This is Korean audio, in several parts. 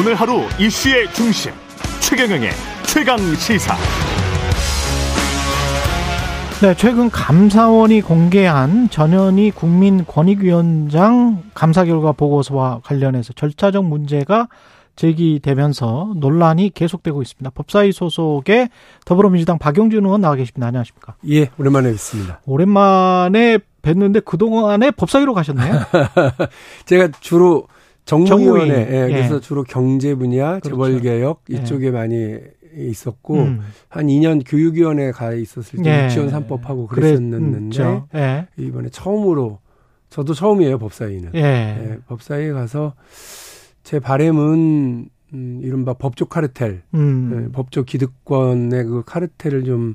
오늘 하루 이슈의 중심 최경영의 최강 시사. 네, 최근 감사원이 공개한 전현희 국민권익위원장 감사 결과 보고서와 관련해서 절차적 문제가 제기되면서 논란이 계속되고 있습니다. 법사위 소속의 더불어민주당 박용준 의원 나와 계십니다. 안녕하십니까? 예, 오랜만에 뵙습니다. 오랜만에 뵀는데 그동안에 법사위로 가셨네요. 제가 주로 정무위원회, 정무위. 예, 그래서 예. 주로 경제 분야, 그렇죠. 재벌개혁 예. 이쪽에 많이 있었고 음. 한 2년 교육위원회 가 있었을 때 예. 유치원 3법 하고 그랬었는데 그랬죠. 예. 이번에 처음으로 저도 처음이에요 법사위는. 예. 예, 법사위에 가서 제 바램은 음, 이른바 법조 카르텔, 음. 예, 법조 기득권의 그 카르텔을 좀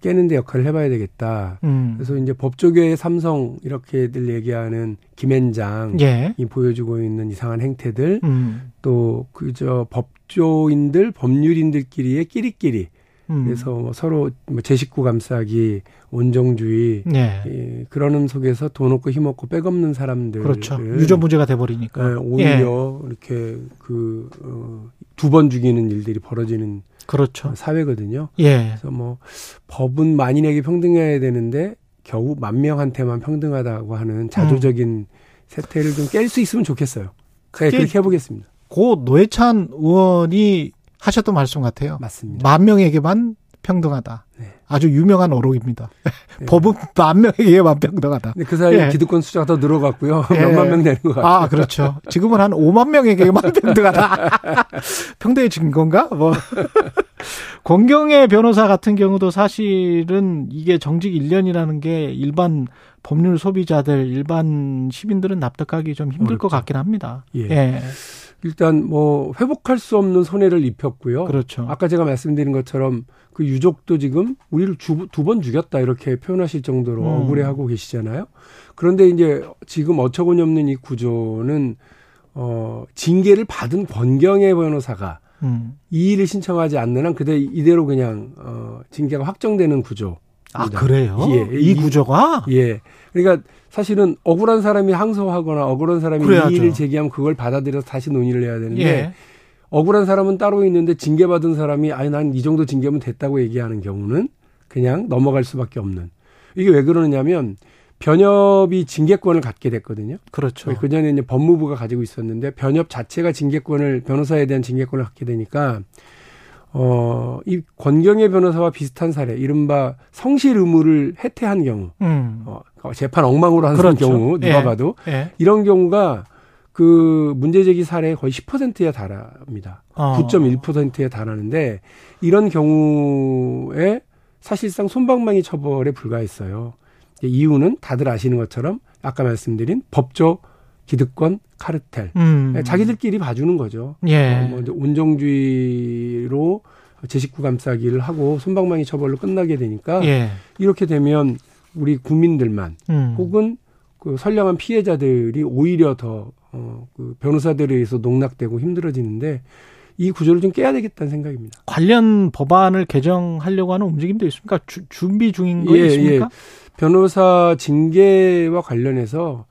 깨는데 역할을 해봐야 되겠다. 음. 그래서 이제 법조계의 삼성 이렇게들 얘기하는 김앤장 예. 이 보여주고 있는 이상한 행태들 음. 또 그저 법조인들 법률인들끼리의 끼리끼리 음. 그래서 뭐 서로 뭐 제 식구 감싸기 온정주의 예. 예, 그러는 속에서 돈 없고 힘 없고 백 없는 사람들 그렇죠. 유전 문제가 돼 버리니까. 예, 오히려 이렇게 그두번 죽이는 일들이 벌어지는 그렇죠. 사회거든요. 예. 그래서 뭐 법은 만인에게 평등해야 되는데 겨우 만 명한테만 평등하다고 하는 자조적인 세태를 좀 깰 수 있으면 좋겠어요. 네, 그렇게 해보겠습니다. 고 노회찬 의원이 하셨던 말씀 같아요. 맞습니다. 만 명에게만 평등하다. 네. 아주 유명한 어록입니다. 네. 법은 만 명에게만 평등하다. 근데 그 사이에 예. 기득권 숫자가 더 늘어갔고요. 예. 몇만 명 되는 것 같아요. 아, 그렇죠. 지금은 한 5만 명에게 만 평등하다. 평등해진 건가? 뭐. 권경의 변호사 같은 경우도 사실은 이게 정직 1년이라는 게 일반 법률 소비자들, 일반 시민들은 납득하기 좀 힘들 것 어렵죠. 같긴 합니다. 예. 예. 일단 뭐 회복할 수 없는 손해를 입혔고요. 그렇죠. 아까 제가 말씀드린 것처럼 그 유족도 지금 우리를 두 번 죽였다 이렇게 표현하실 정도로 음. 억울해하고 계시잖아요. 그런데 이제 지금 어처구니 없는 이 구조는 어 징계를 받은 권경의 변호사가 음. 이의를 신청하지 않는 한 그대 이대로 그냥 어 징계가 확정되는 구조. 아, 그래요? 예, 이 이- 구조가? 예. 그러니까 사실은 억울한 사람이 항소하거나 억울한 사람이 그래야죠. 이의를 제기하면 그걸 받아들여서 다시 논의를 해야 되는데 예. 억울한 사람은 따로 있는데 징계받은 사람이 아니 난 이 정도 징계면 됐다고 얘기하는 경우는 그냥 넘어갈 수밖에 없는 이게 왜 그러느냐면 변협이 징계권을 갖게 됐거든요. 그렇죠. 그 전에 이제 법무부가 가지고 있었는데 변협 자체가 징계권을 변호사에 대한 징계권을 갖게 되니까 어, 이 권경의 변호사와 비슷한 사례, 이른바 성실 의무를 해태한 경우, 음. 어, 재판 엉망으로 하는 그렇죠. 경우 누가 예. 봐도 예. 이런 경우가 그 문제 제기 사례 거의 10%에 달합니다. 어. 9.1%에 달하는데 이런 경우에 사실상 손방망이 처벌에 불과했어요. 이유는 다들 아시는 것처럼 아까 말씀드린 법조 기득권 카르텔. 음. 자기들끼리 봐주는 거죠. 예. 어, 뭐 온정주의로 제 식구 감싸기를 하고 손방망이 처벌로 끝나게 되니까 예. 이렇게 되면 우리 국민들만 음. 혹은 그 선량한 피해자들이 오히려 더 어, 그 변호사들에 의해서 농락되고 힘들어지는데 이 구조를 좀 깨야 되겠다는 생각입니다. 관련 법안을 개정하려고 하는 움직임도 있습니까? 주- 준비 중인 거 예, 있습니까? 변호사 징계와 관련해서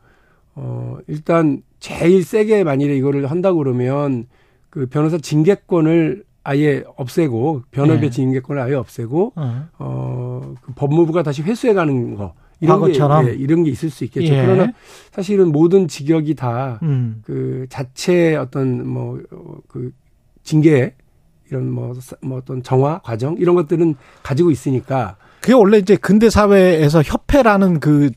어 일단 제일 세게 만일에 이거를 한다 그러면 그 변호사 징계권을 아예 없애고 변협의 네. 징계권을 아예 없애고 어. 어 그 법무부가 다시 회수해 가는 거 이런 과거처럼? 게 예, 이런 게 있을 수 있겠죠. 예. 그러나 사실은 모든 직역이 다 음. 그 자체 어떤 뭐 그 징계 이런 뭐, 사- 뭐 어떤 정화 과정 이런 것들은 가지고 있으니까 그게 원래 이제 근대 사회에서 협회라는 그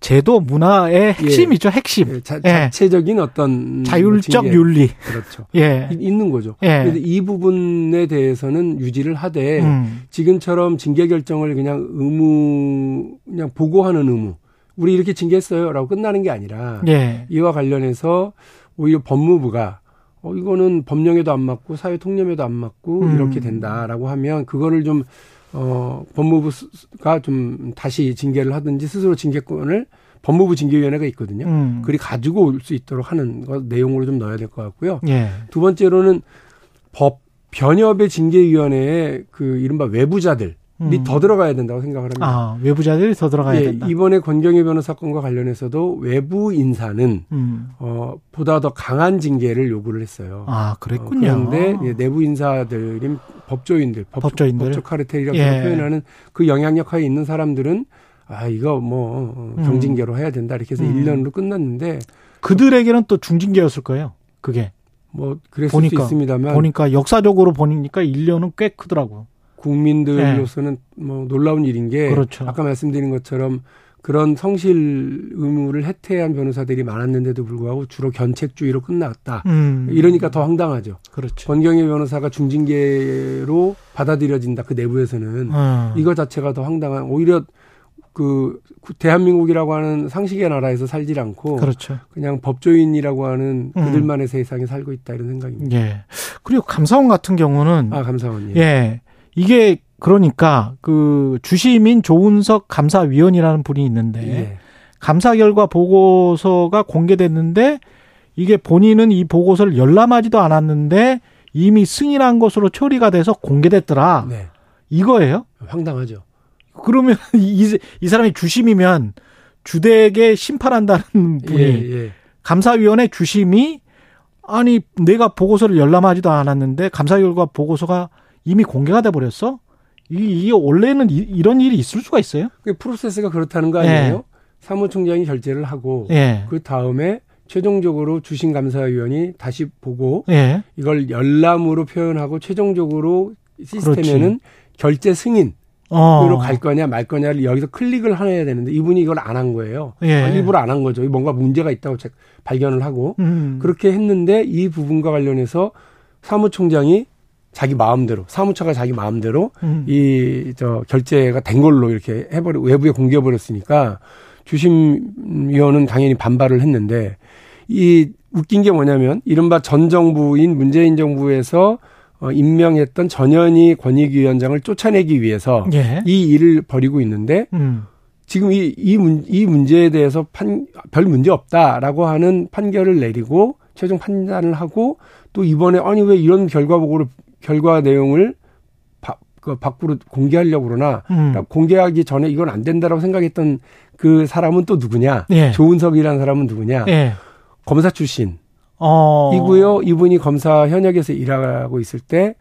제도 문화의 핵심이죠, 핵심. 예, 자, 예. 자체적인 어떤 자율적 윤리. 그렇죠 예. 이- 있는 거죠. 예. 이 부분에 대해서는 유지를 하되 음. 지금처럼 징계 결정을 그냥 의무 그냥 보고하는 의무 우리 이렇게 징계했어요라고 끝나는 게 아니라 예. 이와 관련해서 오히려 법무부가 어 이거는 법령에도 안 맞고 사회 통념에도 안 맞고 음. 이렇게 된다라고 하면 그거를 좀 어, 법무부가 좀 다시 징계를 하든지 스스로 징계권을 법무부 징계위원회가 있거든요. 음. 그리 가지고 올 수 있도록 하는 것 내용으로 좀 넣어야 될 것 같고요. 예. 두 번째로는 법 변협의 징계위원회에 그 이른바 외부자들 음. 더 들어가야 된다고 생각을 합니다. 아, 외부자들이 더 들어가야 예, 된다. 이번에 권경희 변호 사 건과 관련해서도 외부 인사는 음. 어, 보다 더 강한 징계를 요구를 했어요. 아, 그랬군요. 어, 그런데 예, 내부 인사들인 법조인들, 법, 법조인들. 법조 카르텔이라고 예. 표현하는 그 영향력하에 있는 사람들은 아 이거 뭐 어, 음. 경징계로 해야 된다 이렇게 해서 음. 1년으로 끝났는데 그들에게는 또 중징계였을 거예요. 그게. 뭐 그랬을 보니까, 수 있습니다만 보니까 역사적으로 보니까 1년은 꽤 크더라고. 국민들로서는 뭐 놀라운 일인 게 그렇죠. 아까 말씀드린 것처럼 그런 성실 의무를 해태한 변호사들이 많았는데도 불구하고 주로 견책주의로 끝났다. 음. 이러니까 더 황당하죠. 그렇죠. 권경희 변호사가 중징계로 받아들여진다. 그 내부에서는 어. 이거 자체가 더 황당한 오히려 그 대한민국이라고 하는 상식의 나라에서 살질 않고 그렇죠. 그냥 법조인이라고 하는 음. 그들만의 세상에 살고 있다 이런 생각입니다. 예. 그리고 감사원 같은 경우는 아 감사원님. 예. 이게 그러니까 그 주시민 조은석 감사위원이라는 분이 있는데 예. 감사 결과 보고서가 공개됐는데 이게 본인은 이 보고서를 열람하지도 않았는데 이미 승인한 것으로 처리가 돼서 공개됐더라. 네. 이거예요? 황당하죠. 그러면 이, 이 사람이 주심이면 주택에 심판한다는 분이 예, 예. 감사위원회 주심이 아니 내가 보고서를 열람하지도 않았는데 감사 결과 보고서가 이미 공개가 돼 버렸어? 이- 이게 원래는 이, 런 일이 있을 수가 있어요? 그 프로세스가 그렇다는 거 아니에요? 사무총장이 결재를 하고 예. 그 다음에 최종적으로 주신감사위원이 다시 보고 예. 이걸 열람으로 표현하고 최종적으로 시스템에는 결재 승인 으로 어. 갈 거냐 말 거냐를 여기서 클릭을 해야 되는데 이분이 이걸 안 한 거예요. 예. 아, 일부러 안 한 거죠. 뭔가 문제가 있다고 제- 발견을 하고 음. 그렇게 했는데 이 부분과 관련해서 사무총장이 자기 마음대로 사무처가 자기 마음대로 음. 이저 결제가 된 걸로 이렇게 해버리 외부에 공개해 버렸으니까 주심위원은 당연히 반발을 했는데 이 웃긴 게 뭐냐면 이른바 전 정부인 문재인 정부에서 어, 임명했던 전현희 권익위원장을 쫓아내기 위해서 예. 이 일을 벌이고 있는데 음. 지금 이, 이, 문, 이 문제에 대해서 판, 별 문제 없다라고 하는 판결을 내리고 최종 판단을 하고 또 이번에 아니 왜 이런 결과 보고를 결과 내용을 바, 그 밖으로 공개하려고 그러나 음. 공개하기 전에 이건 안 된다라고 생각했던 그 사람은 또 누구냐? 예. 조은석이라는 사람은 누구냐? 예. 검사 출신 어. 이고요. 이분이 검사 현역에서 일하고 있을 때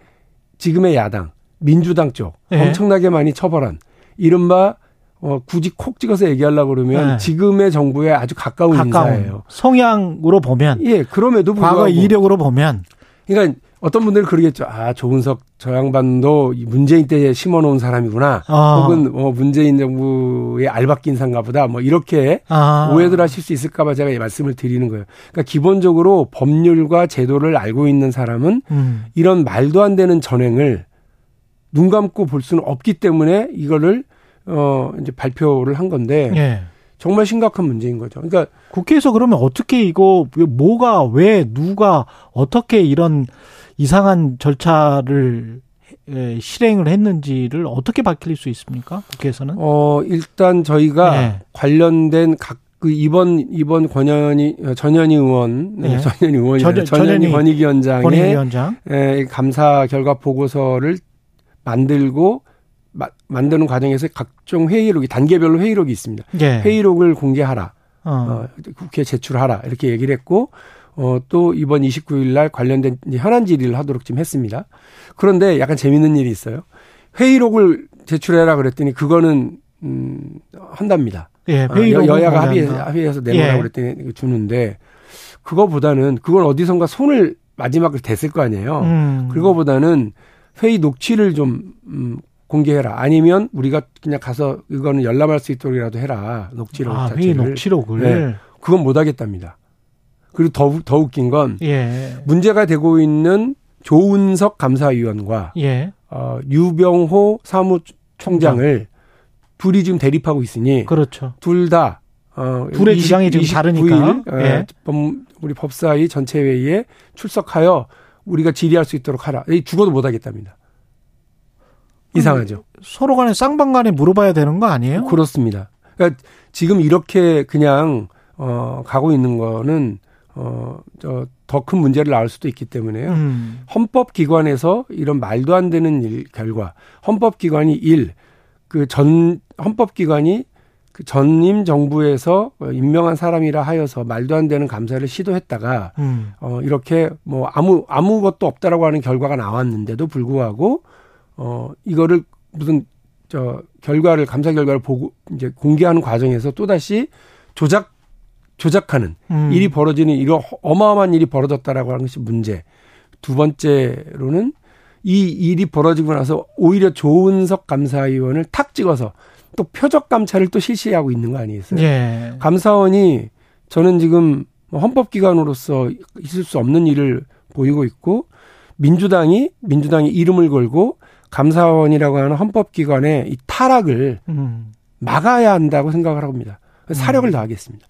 지금의 야당 민주당 쪽 예. 엄청나게 많이 처벌한 이른바 어, 굳이 콕 찍어서 얘기하려고 그러면 예. 지금의 정부에 아주 가까운, 가까운 인사예요. 성향으로 보면 예, 그럼에도 불구하고 과거 이력으로 보면 그러니까 어떤 분들은 그러겠죠. 아, 조은석 저 양반도 이 문재인 때 심어놓은 사람이구나. 어. 혹은 뭐 문재인 정부의 알박기 인사인가 보다. 뭐 이렇게 아. 오해들 하실 수 있을까봐 제가 이 말씀을 드리는 거예요. 그러니까 기본적으로 법률과 제도를 알고 있는 사람은 음. 이런 말도 안 되는 전횡을 눈 감고 볼 수는 없기 때문에 이거를 어 이제 발표를 한 건데 예. 정말 심각한 문제인 거죠. 그러니까 국회에서 그러면 어떻게 이거 뭐가 왜 누가 어떻게 이런 이상한 절차를 에, 실행을 했는지를 어떻게 밝힐 수 있습니까? 국회에서는? 어 일단 저희가 네. 관련된 각 그 이번 이번 권현희 어, 전현희 의원 네, 네. 전현희 의원이 전- 전현희 전현희 권익위원장의 권익위원장. 에, 감사 결과 보고서를 만들고 마, 만드는 과정에서 각종 회의록이 단계별로 회의록이 있습니다. 예. 회의록을 공개하라. 어. 어, 국회에 제출하라 이렇게 얘기를 했고 어, 또 이번 29일 날 관련된 현안 질의를 하도록 지금 했습니다. 그런데 약간 재밌는 일이 있어요. 회의록을 제출해라 그랬더니 그거는 음, 한답니다. 예. 어, 회의록 여, 야가 합의, 합의해서 내놓으라고 예. 그랬더니 주는데 그거보다는 그건 어디선가 손을 마지막을 댔을 거 아니에요. 음. 그거보다는 회의 녹취를 좀 음, 공개해라. 아니면 우리가 그냥 가서 이거는 열람할 수 있도록이라도 해라. 녹취록 아, 자체를. 회의 녹취록을. 네. 그건 못 하겠답니다. 그리고 더, 더 웃긴 건 예. 문제가 되고 있는 조은석 감사위원과 예. 어, 유병호 사무총장을 둘이 지금 대립하고 있으니 그렇죠. 둘다 어, 둘의 주장이 지금 다르니까. 29일, 예. 법, 우리 법사위 전체 회의에 출석하여 우리가 질의할 수 있도록 하라. 이 죽어도 못 하겠답니다. 이상하죠. 서로 간에 쌍방 간에 물어봐야 되는 거 아니에요? 그렇습니다. 그러니까 지금 이렇게 그냥 어 가고 있는 거는 어, 저, 더 큰 문제를 낳을 수도 있기 때문에요. 음. 헌법기관에서 이런 말도 안 되는 일, 결과, 헌법기관이 일, 그 전, 헌법기관이 그 전임 정부에서 임명한 사람이라 하여서 말도 안 되는 감사를 시도했다가, 음. 어, 이렇게 뭐 아무, 아무것도 없다라고 하는 결과가 나왔는데도 불구하고, 어, 이거를 무슨, 저, 결과를, 감사 결과를 보고, 이제 공개하는 과정에서 또다시 조작 조작하는 음. 일이 벌어지는 이런 어마어마한 일이 벌어졌다라고 하는 것이 문제. 두 번째로는 이 일이 벌어지고 나서 오히려 조은석 감사위원을 탁 찍어서 또 표적 감찰을 또 실시하고 있는 거 아니겠어요? 예. 감사원이 저는 지금 헌법기관으로서 있을 수 없는 일을 보이고 있고 민주당이 민주당이 이름을 걸고 감사원이라고 하는 헌법기관의 이 타락을 음. 막아야 한다고 생각을 합니다. 사력을 다하겠습니다.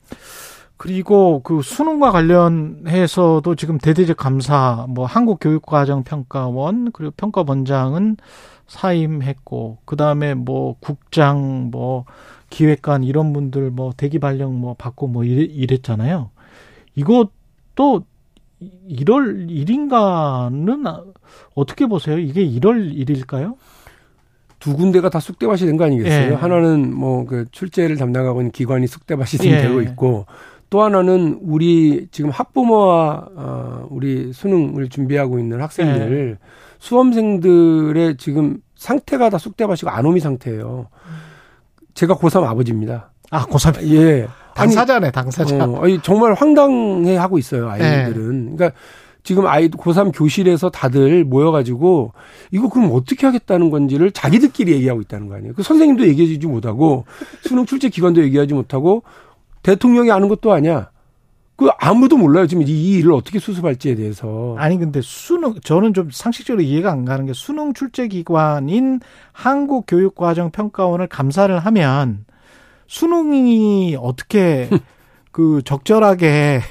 그리고 그 수능과 관련해서도 지금 대대적 감사, 뭐 한국교육과정평가원 그리고 평가원장은 사임했고 그 다음에 뭐 국장, 뭐 기획관 이런 분들 뭐 대기 발령 뭐 받고 뭐 이랬, 이랬잖아요. 이것도 1월 1일인가는 어떻게 보세요? 이게 1월 1일일까요? 두 군데가 다 쑥대밭이 된 거 아니겠어요? 예. 하나는 뭐 그 출제를 담당하고 있는 기관이 쑥대밭이 예. 되고 있고 또 하나는 우리 지금 학부모와 어 우리 수능을 준비하고 있는 학생들 예. 수험생들의 지금 상태가 다 쑥대밭이고 안오미 상태예요. 제가 고3 아버지입니다. 아, 고3 예. 당사자네, 당사자. 어, 아니, 정말 황당해 하고 있어요, 아이들은. 그러니까 지금 아이 고3 교실에서 다들 모여가지고 이거 그럼 어떻게 하겠다는 건지를 자기들끼리 얘기하고 있다는 거 아니에요. 그 선생님도 얘기해주지 못하고 수능 출제 기관도 얘기하지 못하고 대통령이 아는 것도 아니야. 그 아무도 몰라요. 지금 이 일을 어떻게 수습할지에 대해서. 아니 근데 수능 저는 좀 상식적으로 이해가 안 가는 게 수능 출제 기관인 한국교육과정평가원을 감사를 하면 수능이 어떻게 그 적절하게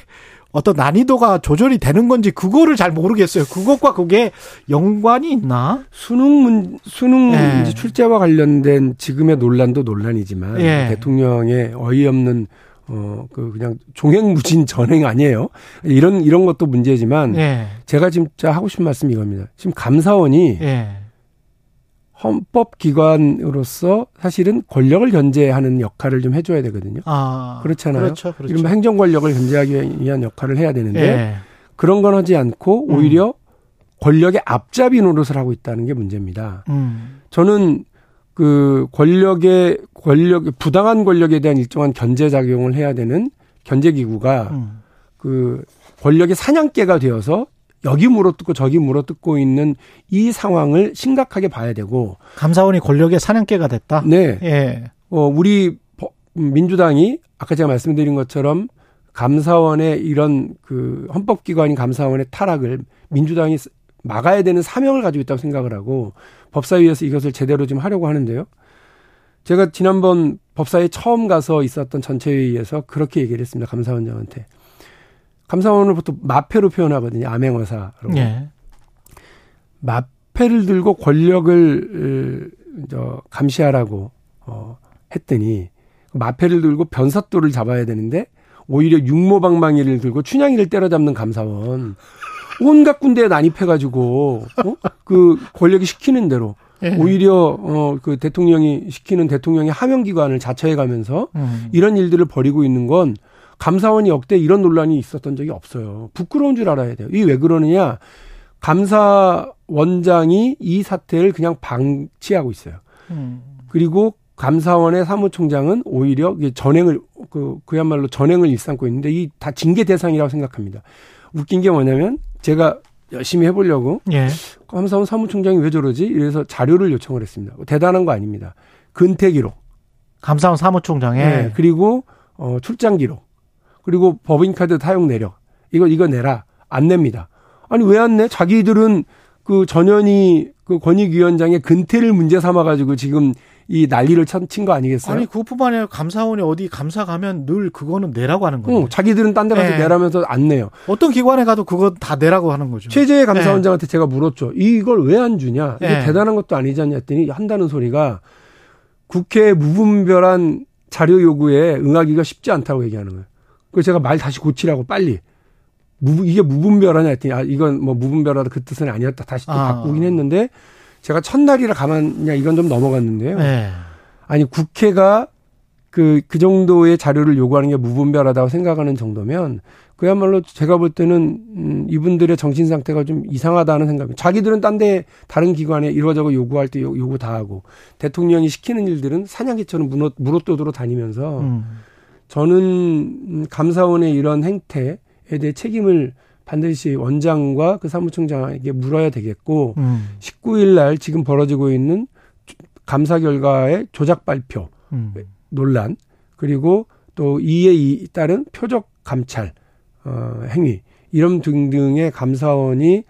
어떤 난이도가 조절이 되는 건지 그거를 잘 모르겠어요. 그것과 그게 연관이 있나? 수능 문 수능 예. 출제와 관련된 지금의 논란도 논란이지만 예. 대통령의 어이없는 어 그 그냥 종횡무진 전행 아니에요. 이런 이런 것도 문제지만 예. 제가 진짜 하고 싶은 말씀이 이겁니다. 지금 감사원이 예. 헌법기관으로서 사실은 권력을 견제하는 역할을 좀 해줘야 되거든요. 아. 그렇잖아요. 그렇죠. 그렇죠. 이른바 행정 권력을 견제하기 위한 역할을 해야 되는데 예. 그런 건 하지 않고 음. 오히려 권력의 앞잡이 노릇을 하고 있다는 게 문제입니다. 음. 저는 그 권력의 권력 부당한 권력에 대한 일정한 견제 작용을 해야 되는 견제 기구가 음. 그 권력의 사냥개가 되어서 여기 물어뜯고 저기 물어뜯고 있는 이 상황을 심각하게 봐야 되고 감사원이 권력의 사냥개가 됐다. 네. 예. 어 우리 버- 민주당이 아까 제가 말씀드린 것처럼 감사원의 이런 그 헌법기관인 감사원의 타락을 민주당이 막아야 되는 사명을 가지고 있다고 생각을 하고 법사위에서 이것을 제대로 좀 하려고 하는데요. 제가 지난번 법사위에 처음 가서 있었던 전체회의에서 그렇게 얘기를 했습니다. 감사원장한테. 감사원을 보통 마패로 표현하거든요. 암행어사로. 예. 마패를 들고 권력을 으, 저 감시하라고 어 했더니 마패를 들고 변사또를 잡아야 되는데 오히려 육모방망이를 들고 춘향이를 때려잡는 감사원 온갖 군대에 난입해가지고 어? 그 권력이 시키는 대로 예. 오히려 어 그 대통령이 시키는 대통령의 하명 기관을 자처해가면서 음. 이런 일들을 벌이고 있는 건 감사원이 역대 이런 논란이 있었던 적이 없어요. 부끄러운 줄 알아야 돼요. 이게 왜 그러느냐? 감사원장이 이 사태를 그냥 방치하고 있어요. 음. 그리고 감사원의 사무총장은 오히려 전행을 그 그야말로 전행을 일삼고 있는데 이 다 징계 대상이라고 생각합니다. 웃긴 게 뭐냐면 제가 열심히 해보려고 예. 감사원 사무총장이 왜 저러지? 이래서 자료를 요청을 했습니다. 대단한 거 아닙니다. 근태 기록, 감사원 사무총장에 네, 그리고 어, 출장 기록, 그리고 법인카드 사용 내력 이거 이거 내라 안 냅니다. 아니 왜 안 내? 자기들은 그 전현희 그 권익위원장의 근태를 문제 삼아 가지고 지금 이 난리를 친 거 아니겠어요? 아니 그것뿐만 아니라 감사원이 어디 감사 가면 늘 그거는 내라고 하는 거예요. 응, 자기들은 딴 데 가서 네. 내라면서 안 내요. 어떤 기관에 가도 그거 다 내라고 하는 거죠. 최재해 감사원장한테 제가 물었죠. 이걸 왜 안 주냐? 이게 네. 대단한 것도 아니지 않냐 했더니 한다는 소리가 국회 무분별한 자료 요구에 응하기가 쉽지 않다고 얘기하는 거예요. 그래서 제가 말 다시 고치라고 빨리. 무, 이게 무분별하냐 했더니 아 이건 뭐 무분별하다 그 뜻은 아니었다 다시 또 아. 바꾸긴 했는데 제가 첫날이라 가만냐 이건 좀 넘어갔는데요. 네. 아니 국회가 그, 그 정도의 자료를 요구하는 게 무분별하다고 생각하는 정도면 그야말로 제가 볼 때는 음, 이분들의 정신 상태가 좀 이상하다는 생각이 자기들은 딴 데 다른 기관에 이러저러 요구할 때 요- 요구 다 하고 대통령이 시키는 일들은 사냥개처럼 무엇, 무엇도두로 다니면서 음. 저는 음, 감사원의 이런 행태에 대해 책임을 반드시 원장과 그 사무총장에게 물어야 되겠고 음. 19일 날 지금 벌어지고 있는 조- 감사 결과의 조작 발표 음. 논란 그리고 또 이에 이- 따른 표적 감찰 어, 행위 이런 등등의 감사원이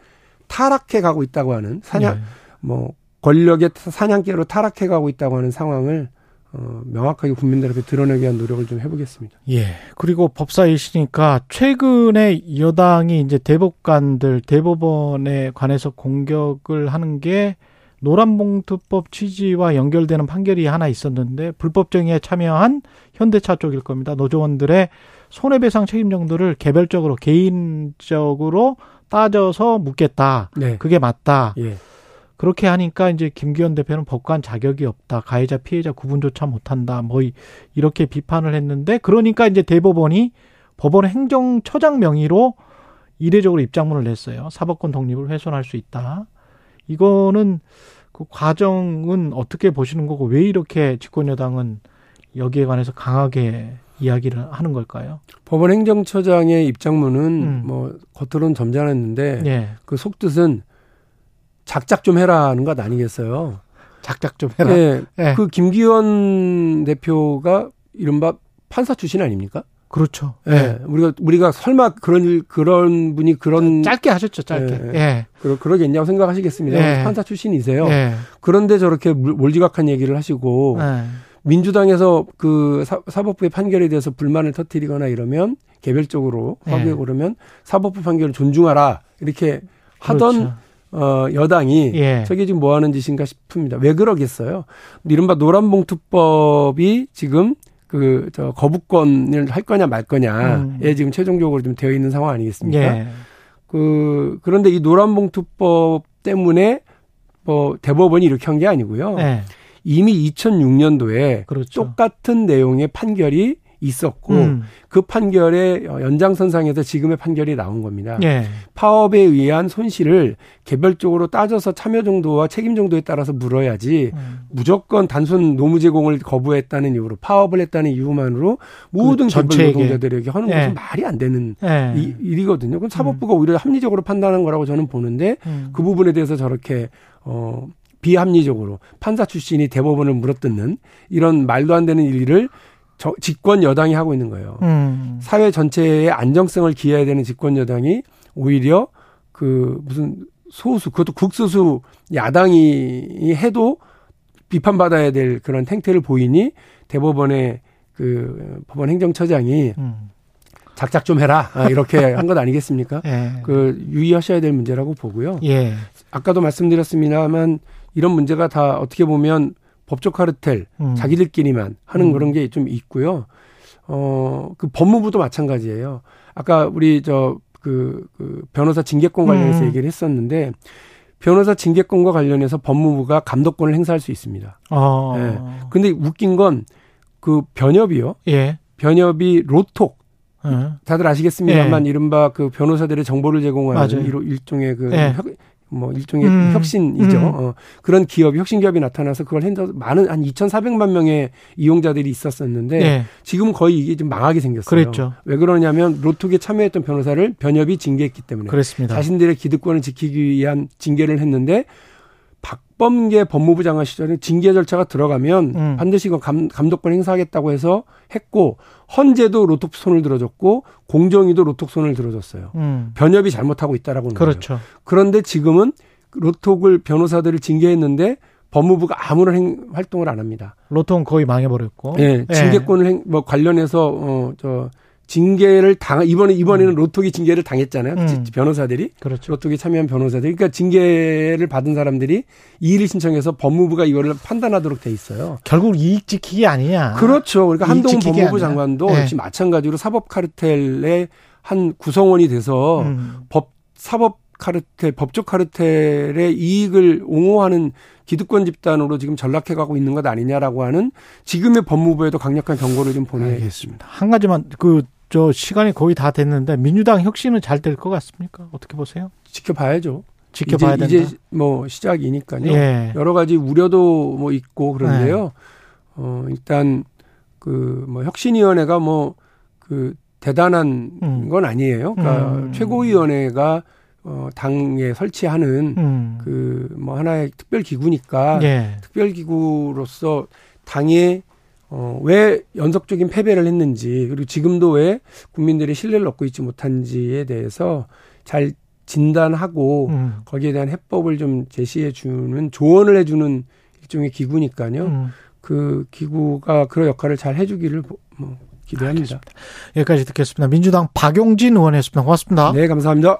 타락해 가고 있다고 하는 사냥 네. 뭐 권력의 사냥개로 타락해 가고 있다고 하는 상황을 어, 명확하게 국민들 앞에 드러내기 위한 노력을 좀 해보겠습니다. 예. 그리고 법사이시니까 최근에 여당이 이제 대법관들 대법원에 관해서 공격을 하는 게 노란봉투법 취지와 연결되는 판결이 하나 있었는데 불법정의에 참여한 현대차 쪽일 겁니다. 노조원들의 손해배상 책임 정도를 개별적으로 개인적으로 따져서 묻겠다. 네. 그게 맞다. 예. 그렇게 하니까 이제 김기현 대표는 법관 자격이 없다. 가해자 피해자 구분조차 못한다. 뭐 이- 이렇게 비판을 했는데 그러니까 이제 대법원이 법원 행정처장 명의로 이례적으로 입장문을 냈어요. 사법권 독립을 훼손할 수 있다. 이거는 그 과정은 어떻게 보시는 거고 왜 이렇게 집권 여당은 여기에 관해서 강하게 이야기를 하는 걸까요? 법원 행정처장의 입장문은 음. 뭐 겉으로는 점잖았는데 예. 그 속뜻은 작작 좀 해라는 것 아니겠어요? 작작 좀 해라. 예. 예. 그 김기현 대표가 이른바 판사 출신 아닙니까? 그렇죠. 예. 우리가 우리가 설마 그런 일 그런 분이 그런 짧게 하셨죠, 짧게. 예. 예. 그러, 그러겠냐고 생각하시겠습니다. 예. 판사 출신이세요. 예. 그런데 저렇게 몰- 몰지각한 얘기를 하시고 예. 민주당에서 그 사, 사법부의 판결에 대해서 불만을 터뜨리거나 이러면 개별적으로 예. 화구에 오르면 사법부 판결을 존중하라 이렇게 하던 그렇죠. 어, 여당이 예. 저게 지금 뭐 하는 짓인가 싶습니다. 왜 그러겠어요? 이른바 노란봉투법이 지금 그, 저, 거부권을 할 거냐 말 거냐에 음. 지금 최종적으로 좀 되어 있는 상황 아니겠습니까? 예. 그, 그런데 이 노란봉투법 때문에 뭐 대법원이 이렇게 한 게 아니고요. 예. 이미 2006년도에 그렇죠. 똑같은 내용의 판결이 있었고 음. 그 판결의 연장선상에서 지금의 판결이 나온 겁니다. 예. 파업에 의한 손실을 개별적으로 따져서 참여 정도와 책임 정도에 따라서 물어야지 음. 무조건 단순 노무 제공을 거부했다는 이유로 파업을 했다는 이유만으로 모든 개별 그 전체에게. 노동자들에게 하는 예. 것은 말이 안 되는 예. 이- 일이거든요. 그럼 사법부가 오히려 합리적으로 판단한 거라고 저는 보는데 음. 그 부분에 대해서 저렇게 어 비합리적으로 판사 출신이 대법원을 물어뜯는 이런 말도 안 되는 일을 저, 집권 여당이 하고 있는 거예요. 음. 사회 전체의 안정성을 기해야 되는 집권 여당이 오히려 그 무슨 소수 그것도 극소수 야당이 해도 비판받아야 될 그런 행태를 보이니 대법원의 그 법원 행정처장이 음. 작작 좀 해라 아, 이렇게 한 것 아니겠습니까? 예. 그 유의하셔야 될 문제라고 보고요. 예. 아까도 말씀드렸습니다만 이런 문제가 다 어떻게 보면 법적 카르텔 음. 자기들끼리만 하는 음. 그런 게 좀 있고요. 어, 그 법무부도 마찬가지예요. 아까 우리 저, 그, 그 변호사 징계권 관련해서 음. 얘기를 했었는데 변호사 징계권과 관련해서 법무부가 감독권을 행사할 수 있습니다. 어. 예. 근데 웃긴 건 그 변협이요. 예. 변협이 로톡. 예. 다들 아시겠습니다만 이른바 그 변호사들의 정보를 제공하는 맞아요. 일- 일종의 그 예. 혁, 뭐 일종의 음. 혁신이죠. 음. 어, 그런 기업이 혁신 기업이 나타나서 그걸 핸들 많은 한 2,400만 명의 이용자들이 있었었는데 예. 지금 거의 이게 좀 망하게 생겼어요. 그랬죠. 왜 그러냐면 로톡에 참여했던 변호사를 변협이 징계했기 때문에 그렇습니다. 자신들의 기득권을 지키기 위한 징계를 했는데 박범계 법무부 장관 시절에 징계 절차가 들어가면 음. 반드시 이건 감, 감독권 행사하겠다고 해서 했고 헌재도 로톡 손을 들어줬고 공정위도 로톡 손을 들어줬어요. 음. 변협이 잘못하고 있다라고 는 거예요. 그렇죠. 그런데 지금은 로톡을 변호사들을 징계했는데 법무부가 아무런 행, 활동을 안 합니다. 로통 거의 망해버렸고. 예, 징계권을 행, 뭐 관련해서 어저 징계를 당 이번에 이번에는 로톡이 징계를 당했잖아요. 음. 지- 변호사들이 그렇죠. 로톡에 참여한 변호사들이 그러니까 징계를 받은 사람들이 이의를 신청해서 법무부가 이거를 판단하도록 돼 있어요. 결국 이익 지키기 아니냐. 그렇죠. 그러니까 한동훈 법무부 아니야. 장관도 네. 역시 마찬가지로 사법 카르텔의 한 구성원이 돼서 음. 법 사법 카르텔, 법적 카르텔의 이익을 옹호하는 기득권 집단으로 지금 전락해 가고 있는 것 아니냐라고 하는 지금의 법무부에도 강력한 경고를 좀 보내겠습니다. 한 가지만 그 저 시간이 거의 다 됐는데 민주당 혁신은 잘 될 것 같습니까? 어떻게 보세요? 지켜봐야죠. 지켜봐야 이제, 된다. 이제 뭐 시작이니까요. 예. 여러 가지 우려도 뭐 있고 그런데요. 어, 일단 그 뭐 혁신위원회가 뭐 그 대단한 음. 건 아니에요. 그러니까 음. 최고위원회가 어, 당에 설치하는 음. 그뭐 하나의 특별 기구니까 예. 특별 기구로서 당에 어, 왜 연속적인 패배를 했는지 그리고 지금도 왜 국민들의 신뢰를 얻고 있지 못한지에 대해서 잘 진단하고 음. 거기에 대한 해법을 좀 제시해 주는 조언을 해 주는 일종의 기구니까요. 음. 그 기구가 그런 역할을 잘 해주기를 보- 뭐 기대합니다. 여기까지 듣겠습니다. 민주당 박용진 의원이었습니다. 고맙습니다. 네, 감사합니다.